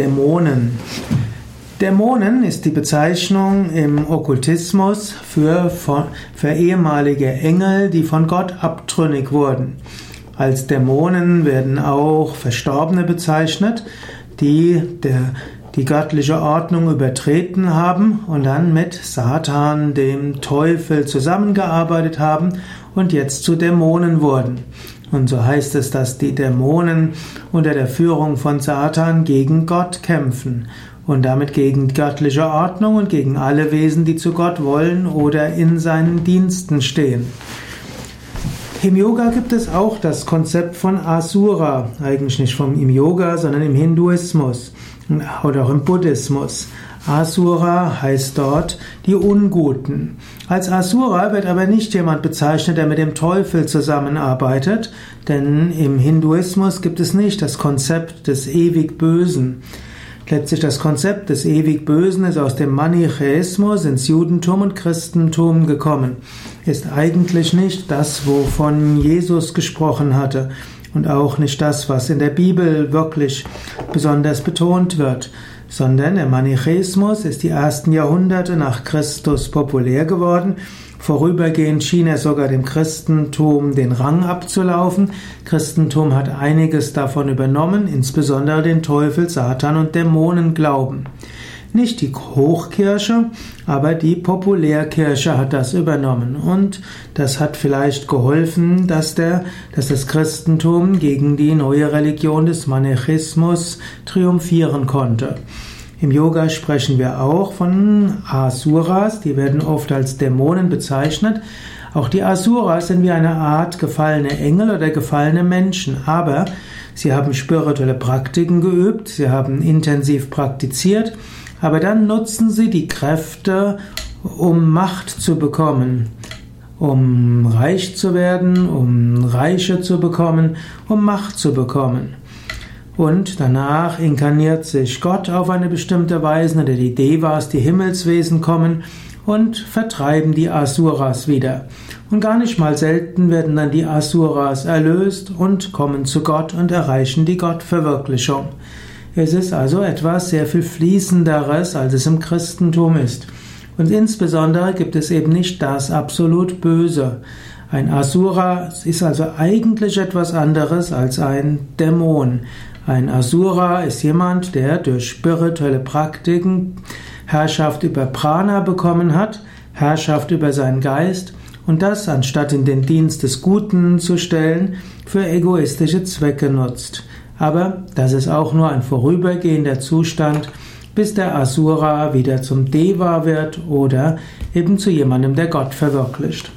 Dämonen. Dämonen ist die Bezeichnung im Okkultismus für, für ehemalige Engel, die von Gott abtrünnig wurden. Als Dämonen werden auch Verstorbene bezeichnet, die der, die göttliche Ordnung übertreten haben und dann mit Satan, dem Teufel, zusammengearbeitet haben und jetzt zu Dämonen wurden. Und so heißt es, dass die Dämonen unter der Führung von Satan gegen Gott kämpfen und damit gegen göttliche Ordnung und gegen alle Wesen, die zu Gott wollen oder in seinen Diensten stehen. Im Yoga gibt es auch das Konzept von Asura, eigentlich nicht vom im Yoga, sondern im Hinduismus oder auch im Buddhismus. Asura heißt dort die Unguten. Als Asura wird aber nicht jemand bezeichnet, der mit dem Teufel zusammenarbeitet, denn im Hinduismus gibt es nicht das Konzept des ewig Bösen. Letztlich das Konzept des ewig Bösen ist aus dem Manichäismus ins Judentum und Christentum gekommen. Ist eigentlich nicht das, wovon Jesus gesprochen hatte und auch nicht das, was in der Bibel wirklich besonders betont wird sondern der Manichäismus ist die ersten Jahrhunderte nach Christus populär geworden. Vorübergehend schien er sogar dem Christentum den Rang abzulaufen. Christentum hat einiges davon übernommen, insbesondere den Teufel, Satan und Dämonenglauben. Nicht die Hochkirche, aber die Populärkirche hat das übernommen. Und das hat vielleicht geholfen, dass, der, dass das Christentum gegen die neue Religion des Manechismus triumphieren konnte. Im Yoga sprechen wir auch von Asuras, die werden oft als Dämonen bezeichnet. Auch die Asuras sind wie eine Art gefallene Engel oder gefallene Menschen, aber sie haben spirituelle Praktiken geübt, sie haben intensiv praktiziert aber dann nutzen sie die Kräfte, um Macht zu bekommen, um reich zu werden, um Reiche zu bekommen, um Macht zu bekommen. Und danach inkarniert sich Gott auf eine bestimmte Weise, oder die Devas, die Himmelswesen kommen und vertreiben die Asuras wieder. Und gar nicht mal selten werden dann die Asuras erlöst und kommen zu Gott und erreichen die Gottverwirklichung. Es ist also etwas sehr viel fließenderes, als es im Christentum ist. Und insbesondere gibt es eben nicht das absolut Böse. Ein Asura ist also eigentlich etwas anderes als ein Dämon. Ein Asura ist jemand, der durch spirituelle Praktiken Herrschaft über Prana bekommen hat, Herrschaft über seinen Geist und das, anstatt in den Dienst des Guten zu stellen, für egoistische Zwecke nutzt. Aber das ist auch nur ein vorübergehender Zustand, bis der Asura wieder zum Deva wird oder eben zu jemandem, der Gott verwirklicht.